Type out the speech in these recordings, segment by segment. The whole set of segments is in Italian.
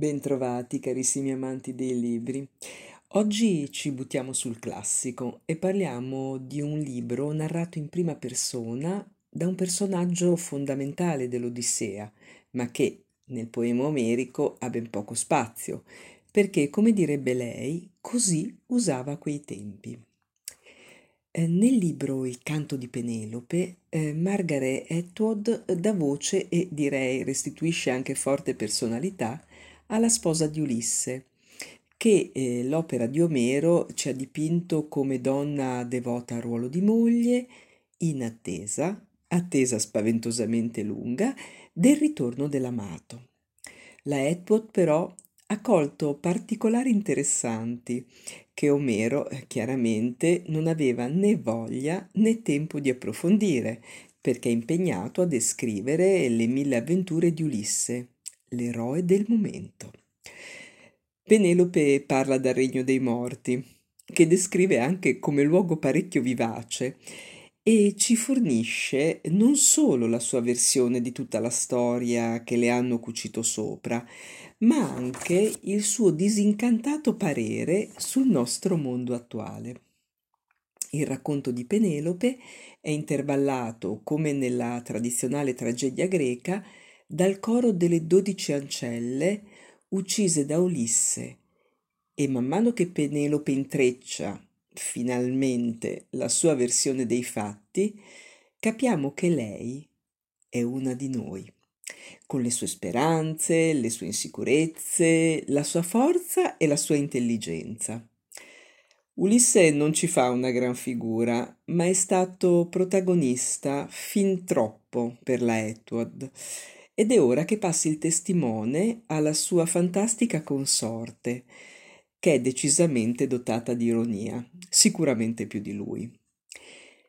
Bentrovati carissimi amanti dei libri. Oggi ci buttiamo sul classico e parliamo di un libro narrato in prima persona da un personaggio fondamentale dell'Odissea, ma che nel poema omerico ha ben poco spazio, perché, come direbbe lei, così usava quei tempi. Eh, nel libro Il canto di Penelope, eh, Margaret Atwood dà voce e direi restituisce anche forte personalità alla sposa di Ulisse, che eh, l'opera di Omero ci ha dipinto come donna devota al ruolo di moglie, in attesa, attesa spaventosamente lunga, del ritorno dell'amato. La Atwood però ha colto particolari interessanti che Omero eh, chiaramente non aveva né voglia né tempo di approfondire, perché è impegnato a descrivere le mille avventure di Ulisse, l'eroe del momento. Penelope parla dal regno dei morti, che descrive anche come luogo parecchio vivace e ci fornisce non solo la sua versione di tutta la storia che le hanno cucito sopra, ma anche il suo disincantato parere sul nostro mondo attuale. Il racconto di Penelope è intervallato, come nella tradizionale tragedia greca, dal coro delle dodici ancelle uccise da Ulisse. E man mano che Penelope intreccia finalmente la sua versione dei fatti, capiamo che lei è una di noi, con le sue speranze, le sue insicurezze, la sua forza e la sua intelligenza. Ulisse non ci fa una gran figura, ma è stato protagonista fin troppo per la Etwad ed è ora che passi il testimone alla sua fantastica consorte, che è decisamente dotata di ironia, sicuramente più di lui.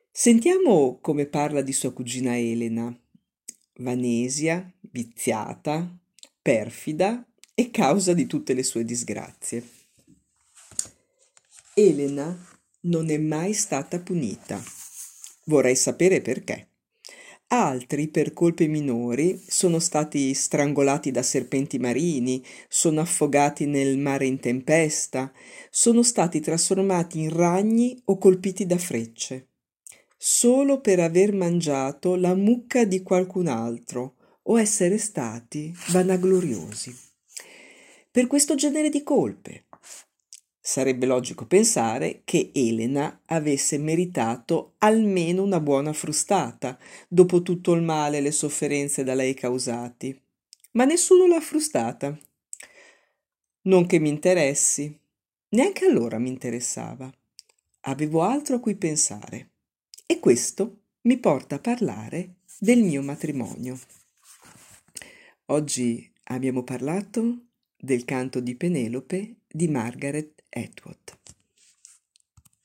Sentiamo come parla di sua cugina Elena, vanesia, viziata, perfida e causa di tutte le sue disgrazie. Elena non è mai stata punita. Vorrei sapere perché. Altri, per colpe minori, sono stati strangolati da serpenti marini, sono affogati nel mare in tempesta, sono stati trasformati in ragni o colpiti da frecce, solo per aver mangiato la mucca di qualcun altro o essere stati vanagloriosi. Per questo genere di colpe, Sarebbe logico pensare che Elena avesse meritato almeno una buona frustata, dopo tutto il male e le sofferenze da lei causati. Ma nessuno l'ha frustata. Non che mi interessi, neanche allora mi interessava. Avevo altro a cui pensare. E questo mi porta a parlare del mio matrimonio. Oggi abbiamo parlato del canto di Penelope di Margaret Atwood.